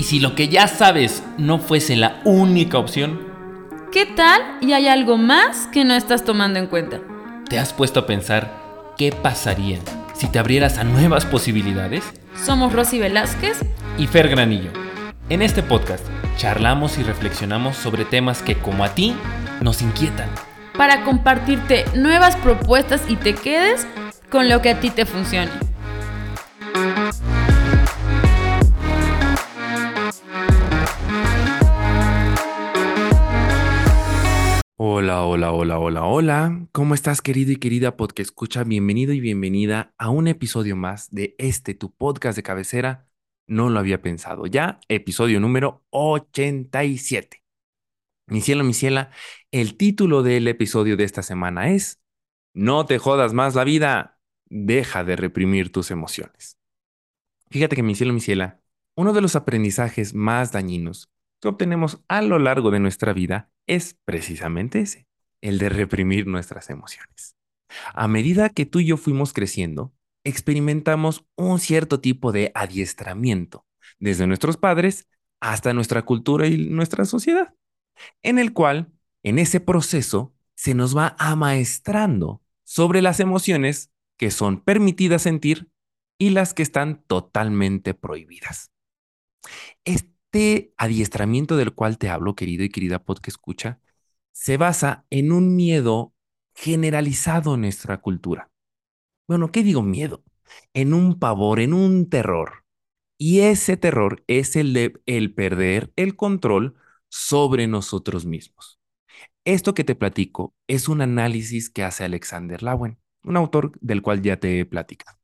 ¿Y si lo que ya sabes no fuese la única opción? ¿Qué tal y hay algo más que no estás tomando en cuenta? ¿Te has puesto a pensar qué pasaría si te abrieras a nuevas posibilidades? Somos Rosy Velázquez y Fer Granillo. En este podcast charlamos y reflexionamos sobre temas que como a ti nos inquietan. Para compartirte nuevas propuestas y te quedes con lo que a ti te funcione. Hola, hola, hola, hola, hola. ¿Cómo estás, querido y querida podcast escucha? Bienvenido y bienvenida a un episodio más de este, tu podcast de cabecera. No lo había pensado. Ya, episodio número 87. Mi cielo, mi ciela, el título del episodio de esta semana es No te jodas más la vida. Deja de reprimir tus emociones. Fíjate que mi cielo, mi ciela, uno de los aprendizajes más dañinos que obtenemos a lo largo de nuestra vida es precisamente ese, el de reprimir nuestras emociones. A medida que tú y yo fuimos creciendo, experimentamos un cierto tipo de adiestramiento, desde nuestros padres hasta nuestra cultura y nuestra sociedad, en el cual, en ese proceso, se nos va amaestrando sobre las emociones que son permitidas sentir y las que están totalmente prohibidas. Este adiestramiento del cual te hablo, querido y querida pod que escucha, se basa en un miedo generalizado en nuestra cultura. Bueno, ¿qué digo miedo? En un pavor, en un terror. Y ese terror es el de el perder el control sobre nosotros mismos. Esto que te platico es un análisis que hace Alexander Lawen, un autor del cual ya te he platicado.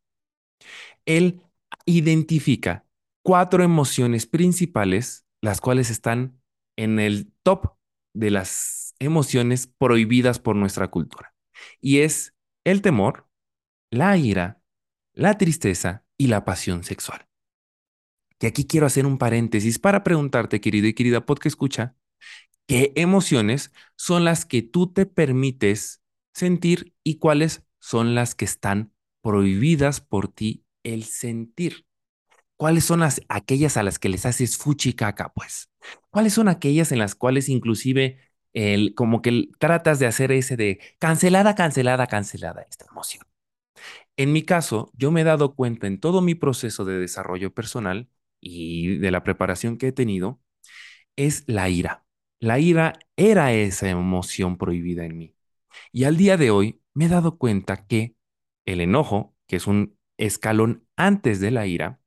Él identifica cuatro emociones principales, las cuales están en el top de las emociones prohibidas por nuestra cultura. Y es el temor, la ira, la tristeza y la pasión sexual. Y aquí quiero hacer un paréntesis para preguntarte, querido y querida pod que escucha, ¿qué emociones son las que tú te permites sentir y cuáles son las que están prohibidas por ti el sentir? ¿Cuáles son las, aquellas a las que les haces fuchi caca, pues? ¿Cuáles son aquellas en las cuales inclusive el, como que tratas de hacer ese de cancelada, cancelada, cancelada esta emoción? En mi caso, yo me he dado cuenta en todo mi proceso de desarrollo personal y de la preparación que he tenido, es la ira. La ira era esa emoción prohibida en mí. Y al día de hoy me he dado cuenta que el enojo, que es un escalón antes de la ira,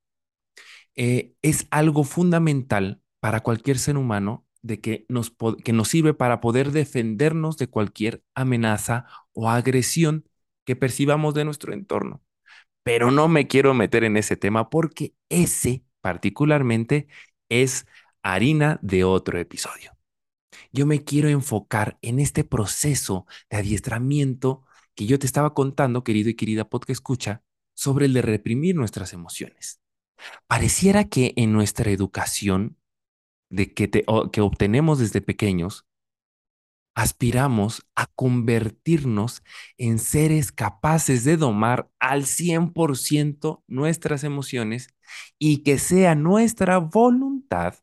eh, es algo fundamental para cualquier ser humano de que nos, que nos sirve para poder defendernos de cualquier amenaza o agresión que percibamos de nuestro entorno. Pero no me quiero meter en ese tema porque ese particularmente es harina de otro episodio. Yo me quiero enfocar en este proceso de adiestramiento que yo te estaba contando, querido y querida podcast escucha, sobre el de reprimir nuestras emociones. Pareciera que en nuestra educación de que, que obtenemos desde pequeños, aspiramos a convertirnos en seres capaces de domar al 100% nuestras emociones y que sea nuestra voluntad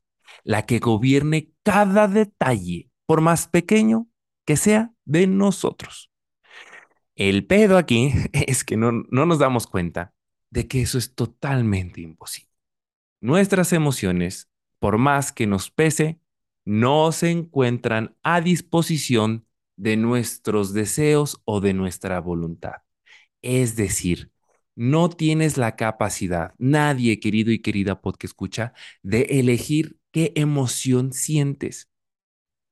la que gobierne cada detalle, por más pequeño que sea, de nosotros. El pedo aquí es que no, no nos damos cuenta de que eso es totalmente imposible. Nuestras emociones, por más que nos pese, no se encuentran a disposición de nuestros deseos o de nuestra voluntad. Es decir, no tienes la capacidad, nadie querido y querida pod que escucha, de elegir qué emoción sientes.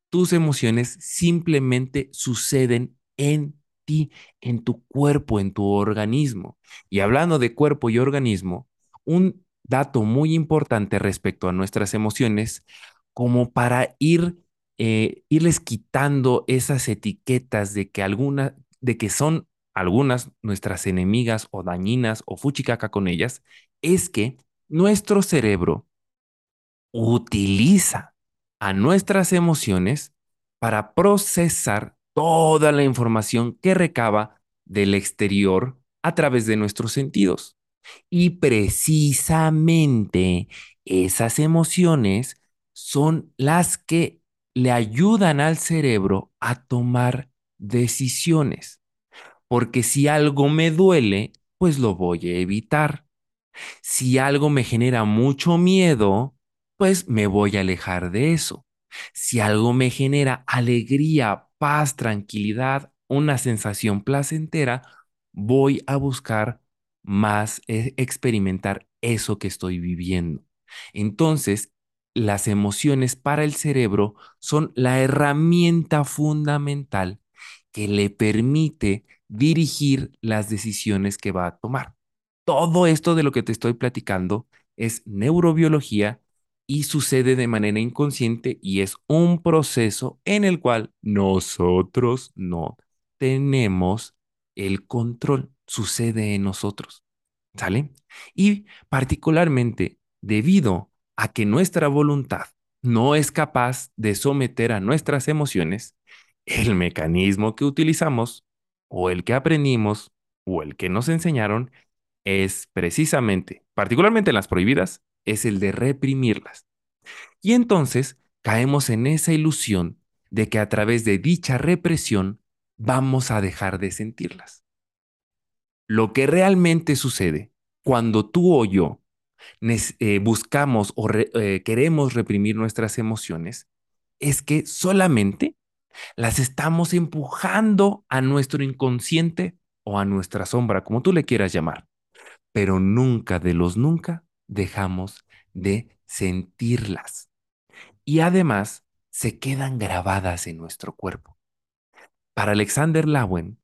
Tus emociones simplemente suceden en ti, en tu cuerpo, en tu organismo. Y hablando de cuerpo y organismo, un dato muy importante respecto a nuestras emociones, como para ir, eh, irles quitando esas etiquetas de que alguna, de que son algunas nuestras enemigas o dañinas o fuchicaca con ellas, es que nuestro cerebro utiliza a nuestras emociones para procesar toda la información que recaba del exterior a través de nuestros sentidos. Y precisamente esas emociones son las que le ayudan al cerebro a tomar decisiones. Porque si algo me duele, pues lo voy a evitar. Si algo me genera mucho miedo, pues me voy a alejar de eso. Si algo me genera alegría, paz, tranquilidad, una sensación placentera, voy a buscar más eh, experimentar eso que estoy viviendo. Entonces, las emociones para el cerebro son la herramienta fundamental que le permite dirigir las decisiones que va a tomar. Todo esto de lo que te estoy platicando es neurobiología y sucede de manera inconsciente y es un proceso en el cual nosotros no tenemos el control, sucede en nosotros, ¿sale? Y particularmente debido a que nuestra voluntad no es capaz de someter a nuestras emociones, el mecanismo que utilizamos o el que aprendimos o el que nos enseñaron es precisamente, particularmente en las prohibidas, es el de reprimirlas. Y entonces caemos en esa ilusión de que a través de dicha represión vamos a dejar de sentirlas. Lo que realmente sucede cuando tú o yo eh, buscamos o eh, queremos reprimir nuestras emociones es que solamente las estamos empujando a nuestro inconsciente o a nuestra sombra, como tú le quieras llamar. Pero nunca de los nunca dejamos de sentirlas. Y además se quedan grabadas en nuestro cuerpo. Para Alexander Lawen,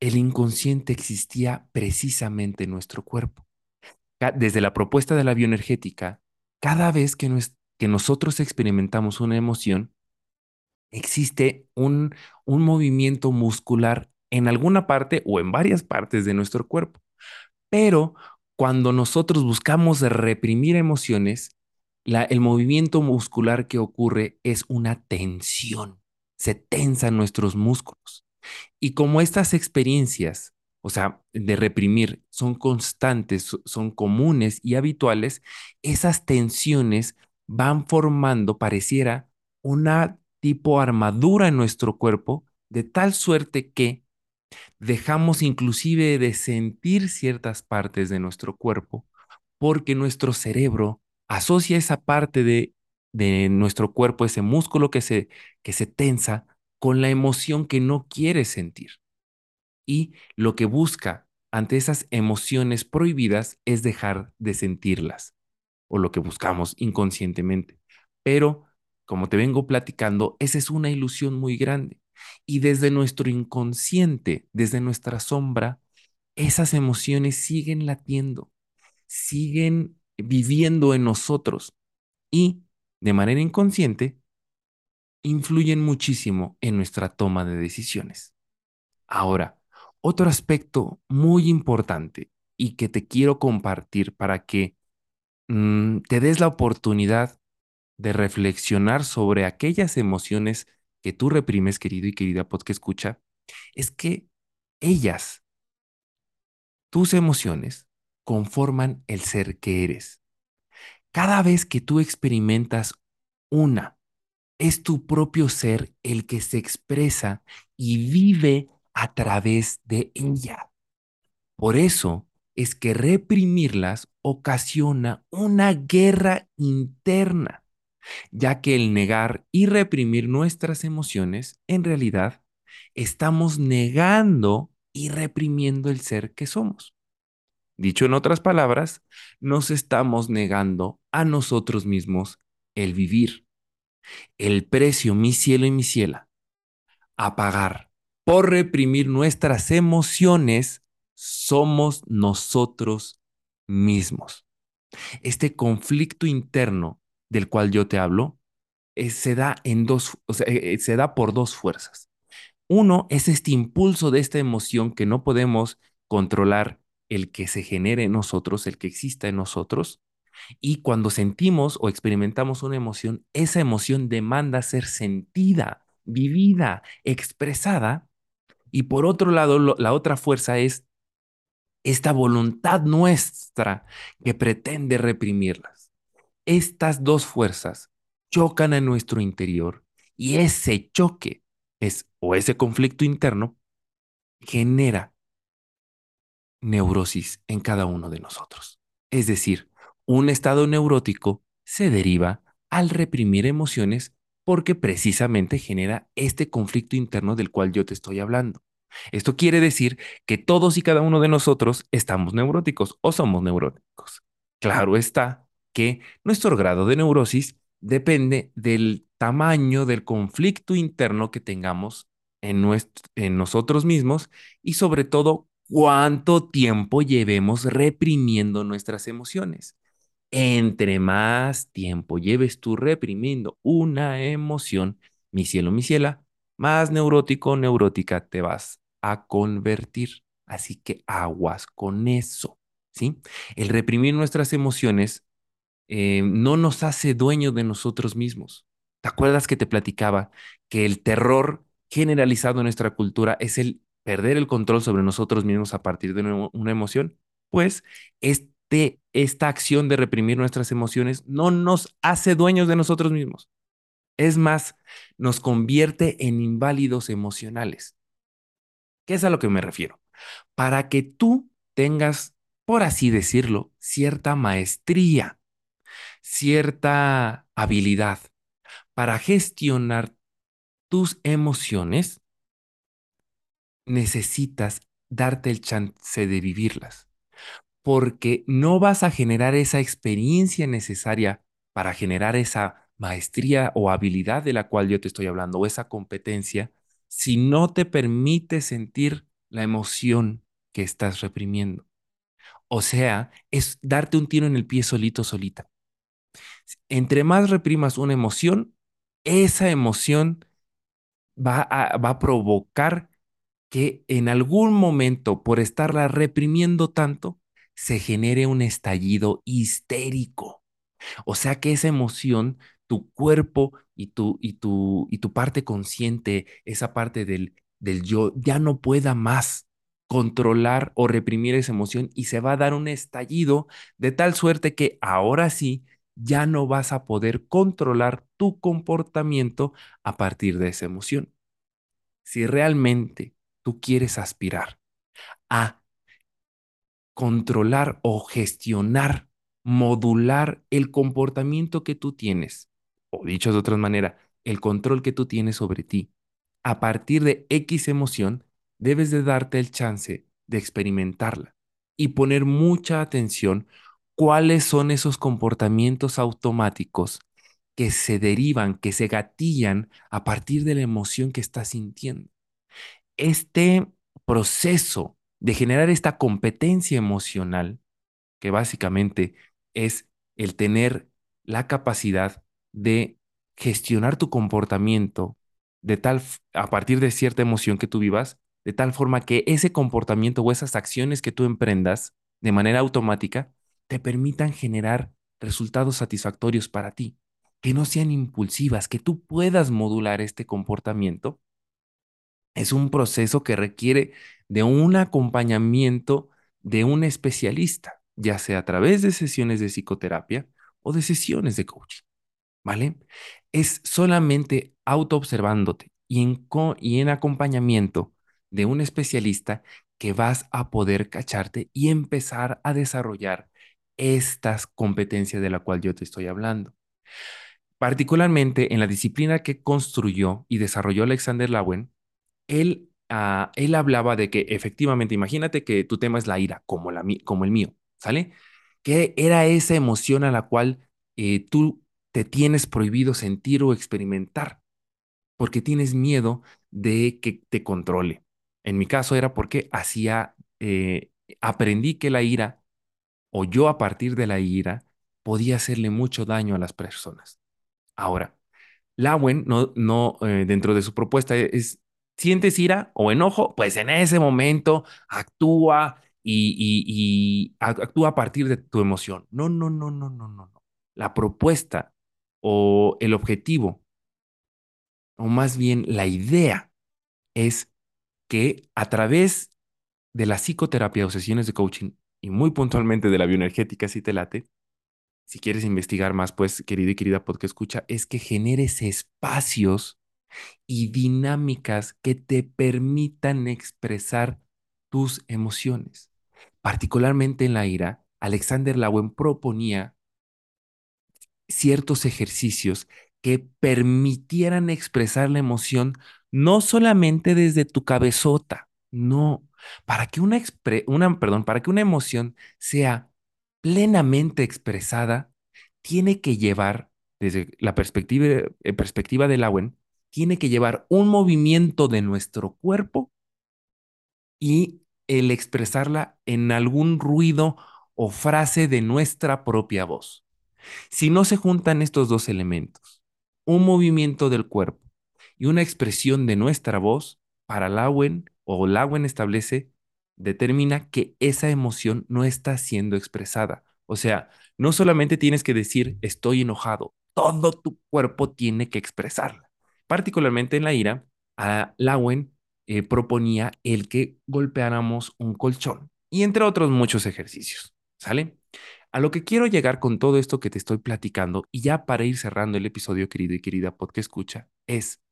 el inconsciente existía precisamente en nuestro cuerpo. Desde la propuesta de la bioenergética, cada vez que, que nosotros experimentamos una emoción, existe un, un movimiento muscular en alguna parte o en varias partes de nuestro cuerpo. Pero cuando nosotros buscamos reprimir emociones, el movimiento muscular que ocurre es una tensión. Se tensan nuestros músculos. Y como estas experiencias, o sea, de reprimir, son constantes, son comunes y habituales, esas tensiones van formando, pareciera, una tipo armadura en nuestro cuerpo, de tal suerte que dejamos inclusive de sentir ciertas partes de nuestro cuerpo porque nuestro cerebro asocia esa parte de, de nuestro cuerpo, ese músculo que se, que se tensa, con la emoción que no quiere sentir. Y lo que busca ante esas emociones prohibidas es dejar de sentirlas, o lo que buscamos inconscientemente. Pero, como te vengo platicando, esa es una ilusión muy grande. Y desde nuestro inconsciente, desde nuestra sombra, esas emociones siguen latiendo, siguen viviendo en nosotros y de manera inconsciente influyen muchísimo en nuestra toma de decisiones. Ahora, otro aspecto muy importante y que te quiero compartir para que mm, te des la oportunidad de reflexionar sobre aquellas emociones que tú reprimes, querido y querida pod escucha, es que ellas, tus emociones, conforman el ser que eres. Cada vez que tú experimentas una, es tu propio ser el que se expresa y vive a través de ella. Por eso es que reprimirlas ocasiona una guerra interna ya que el negar y reprimir nuestras emociones, en realidad, estamos negando y reprimiendo el ser que somos. Dicho en otras palabras, nos estamos negando a nosotros mismos el vivir. El precio, mi cielo y mi ciela, a pagar por reprimir nuestras emociones somos nosotros mismos. Este conflicto interno del cual yo te hablo, eh, se da en dos, o sea, eh, eh, se da por dos fuerzas. Uno es este impulso de esta emoción que no podemos controlar el que se genere en nosotros, el que exista en nosotros. Y cuando sentimos o experimentamos una emoción, esa emoción demanda ser sentida, vivida, expresada. Y por otro lado, la otra fuerza es esta voluntad nuestra que pretende reprimirlas. Estas dos fuerzas chocan en nuestro interior y ese choque es o ese conflicto interno genera neurosis en cada uno de nosotros. Es decir, un estado neurótico se deriva al reprimir emociones porque precisamente genera este conflicto interno del cual yo te estoy hablando. Esto quiere decir que todos y cada uno de nosotros estamos neuróticos o somos neuróticos. Claro está que nuestro grado de neurosis depende del tamaño del conflicto interno que tengamos en, en nosotros mismos y sobre todo cuánto tiempo llevemos reprimiendo nuestras emociones. Entre más tiempo lleves tú reprimiendo una emoción, mi cielo, mi ciela, más neurótico, neurótica te vas a convertir. Así que aguas con eso, ¿sí? El reprimir nuestras emociones eh, no nos hace dueños de nosotros mismos. ¿Te acuerdas que te platicaba que el terror generalizado en nuestra cultura es el perder el control sobre nosotros mismos a partir de una emoción? Pues este, esta acción de reprimir nuestras emociones no nos hace dueños de nosotros mismos. Es más, nos convierte en inválidos emocionales. ¿Qué es a lo que me refiero? Para que tú tengas, por así decirlo, cierta maestría, cierta habilidad para gestionar tus emociones, necesitas darte el chance de vivirlas, porque no vas a generar esa experiencia necesaria para generar esa maestría o habilidad de la cual yo te estoy hablando, o esa competencia, si no te permite sentir la emoción que estás reprimiendo. O sea, es darte un tiro en el pie solito, solita. Entre más reprimas una emoción, esa emoción va a, va a provocar que en algún momento, por estarla reprimiendo tanto, se genere un estallido histérico. O sea que esa emoción, tu cuerpo y tu, y tu, y tu parte consciente, esa parte del, del yo, ya no pueda más controlar o reprimir esa emoción y se va a dar un estallido de tal suerte que ahora sí ya no vas a poder controlar tu comportamiento a partir de esa emoción. Si realmente tú quieres aspirar a controlar o gestionar, modular el comportamiento que tú tienes, o dicho de otra manera, el control que tú tienes sobre ti, a partir de X emoción, debes de darte el chance de experimentarla y poner mucha atención cuáles son esos comportamientos automáticos que se derivan, que se gatillan a partir de la emoción que estás sintiendo este proceso de generar esta competencia emocional, que básicamente es el tener la capacidad de gestionar tu comportamiento de tal a partir de cierta emoción que tú vivas, de tal forma que ese comportamiento o esas acciones que tú emprendas de manera automática te permitan generar resultados satisfactorios para ti, que no sean impulsivas, que tú puedas modular este comportamiento es un proceso que requiere de un acompañamiento de un especialista, ya sea a través de sesiones de psicoterapia o de sesiones de coaching, ¿vale? Es solamente autoobservándote y en, y en acompañamiento de un especialista que vas a poder cacharte y empezar a desarrollar estas competencias de la cual yo te estoy hablando. Particularmente en la disciplina que construyó y desarrolló Alexander Lawen, él, ah, él hablaba de que efectivamente, imagínate que tu tema es la ira, como, la, como el mío, ¿sale? Que era esa emoción a la cual eh, tú te tienes prohibido sentir o experimentar, porque tienes miedo de que te controle. En mi caso era porque hacía, eh, aprendí que la ira, o yo a partir de la ira, podía hacerle mucho daño a las personas. Ahora, Lawen, no, no, eh, dentro de su propuesta es sientes ira o enojo, pues en ese momento actúa y, actúa a partir de tu emoción. No, no, no, no, no, no, no. La propuesta o el objetivo, o más bien la idea, es que a través de la psicoterapia o sesiones de coaching y muy puntualmente de la bioenergética, si te late, si quieres investigar más, pues, querida y querida podcast escucha, es que generes espacios y dinámicas que te permitan expresar tus emociones. Particularmente en la ira, Alexander Lauen proponía ciertos ejercicios que permitieran expresar la emoción no solamente desde tu cabezota, no, para que una, una, perdón, para que una emoción sea plenamente expresada, tiene que llevar, desde la perspectiva, eh, perspectiva de Lauen, tiene que llevar un movimiento de nuestro cuerpo y el expresarla en algún ruido o frase de nuestra propia voz. Si no se juntan estos dos elementos, un movimiento del cuerpo y una expresión de nuestra voz, para Lauen o Lauen establece, determina que esa emoción no está siendo expresada. O sea, no solamente tienes que decir estoy enojado, todo tu cuerpo tiene que expresarla. Particularmente en la ira, a Lauen eh, proponía el que golpeáramos un colchón y entre otros muchos ejercicios. ¿Sale? A lo que quiero llegar con todo esto que te estoy platicando y ya para ir cerrando el episodio, querido y querida podcast escucha, es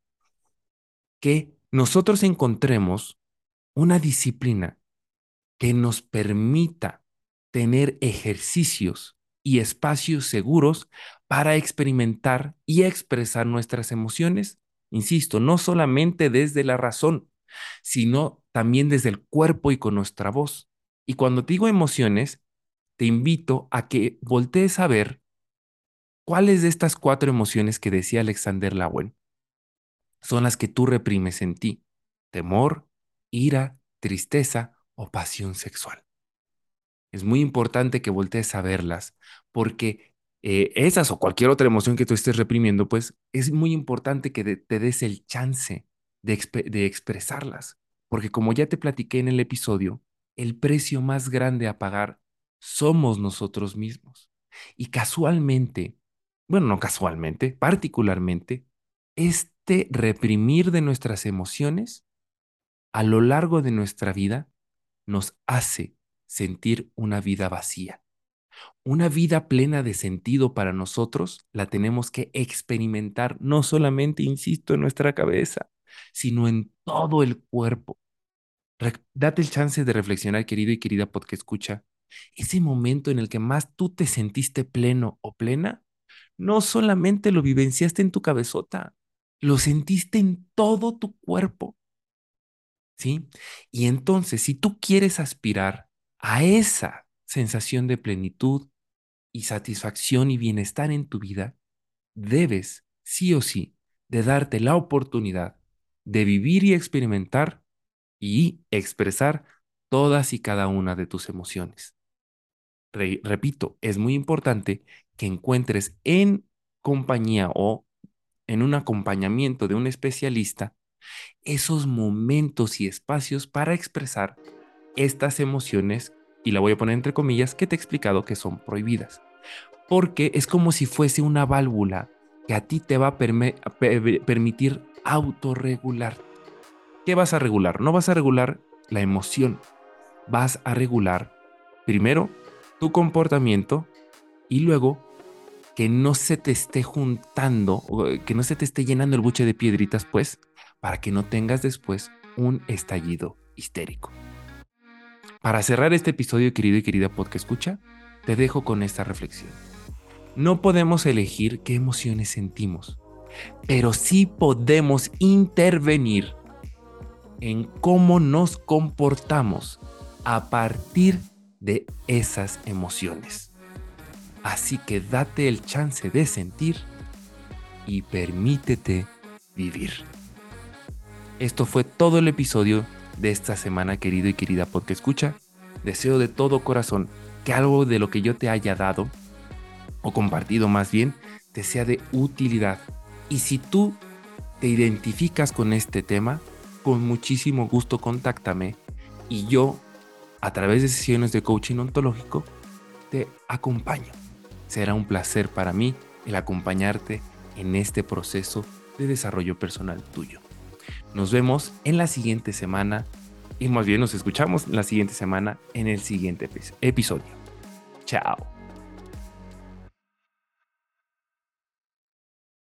que nosotros encontremos una disciplina que nos permita tener ejercicios y espacios seguros para experimentar y expresar nuestras emociones, insisto, no solamente desde la razón, sino también desde el cuerpo y con nuestra voz. Y cuando te digo emociones, te invito a que voltees a ver cuáles de estas cuatro emociones que decía Alexander Lawen son las que tú reprimes en ti. Temor, ira, tristeza o pasión sexual. Es muy importante que voltees a verlas porque eh, esas o cualquier otra emoción que tú estés reprimiendo, pues es muy importante que te des el chance de, expresarlas. Porque como ya te platiqué en el episodio, el precio más grande a pagar somos nosotros mismos. Y casualmente, bueno, no casualmente, particularmente, este reprimir de nuestras emociones a lo largo de nuestra vida nos hace sentir una vida vacía. Una vida plena de sentido para nosotros la tenemos que experimentar no solamente, insisto, en nuestra cabeza, sino en todo el cuerpo. date el chance de reflexionar, querido y querida porque escucha, ese momento en el que más tú te sentiste pleno o plena, no solamente lo vivenciaste en tu cabezota, lo sentiste en todo tu cuerpo. ¿Sí? Y entonces, si tú quieres aspirar a esa sensación de plenitud y satisfacción y bienestar en tu vida, debes, sí o sí, de darte la oportunidad de vivir y experimentar y expresar todas y cada una de tus emociones. repito, es muy importante que encuentres en compañía o en un acompañamiento de un especialista esos momentos y espacios para expresar estas emociones, y la voy a poner entre comillas, que te he explicado que son prohibidas. Porque es como si fuese una válvula que a ti te va a permitir autorregular. ¿Qué vas a regular? No vas a regular la emoción, vas a regular primero tu comportamiento y luego que no se te esté juntando, que no se te esté llenando el buche de piedritas, pues, para que no tengas después un estallido histérico. Para cerrar este episodio, querido y querida podcast escucha, te dejo con esta reflexión. No podemos elegir qué emociones sentimos, pero sí podemos intervenir en cómo nos comportamos a partir de esas emociones. Así que date el chance de sentir y permítete vivir. Esto fue todo el episodio de esta semana, querido y querida porque escucha. Deseo de todo corazón que algo de lo que yo te haya dado, o compartido más bien, te sea de utilidad y si tú te identificas con este tema, con muchísimo gusto contáctame y yo, a través de sesiones de coaching ontológico, te acompaño. Será un placer para mí el acompañarte en este proceso de desarrollo personal tuyo. Nos vemos en la siguiente semana y más bien nos escuchamos la siguiente semana en el siguiente episodio. Chao.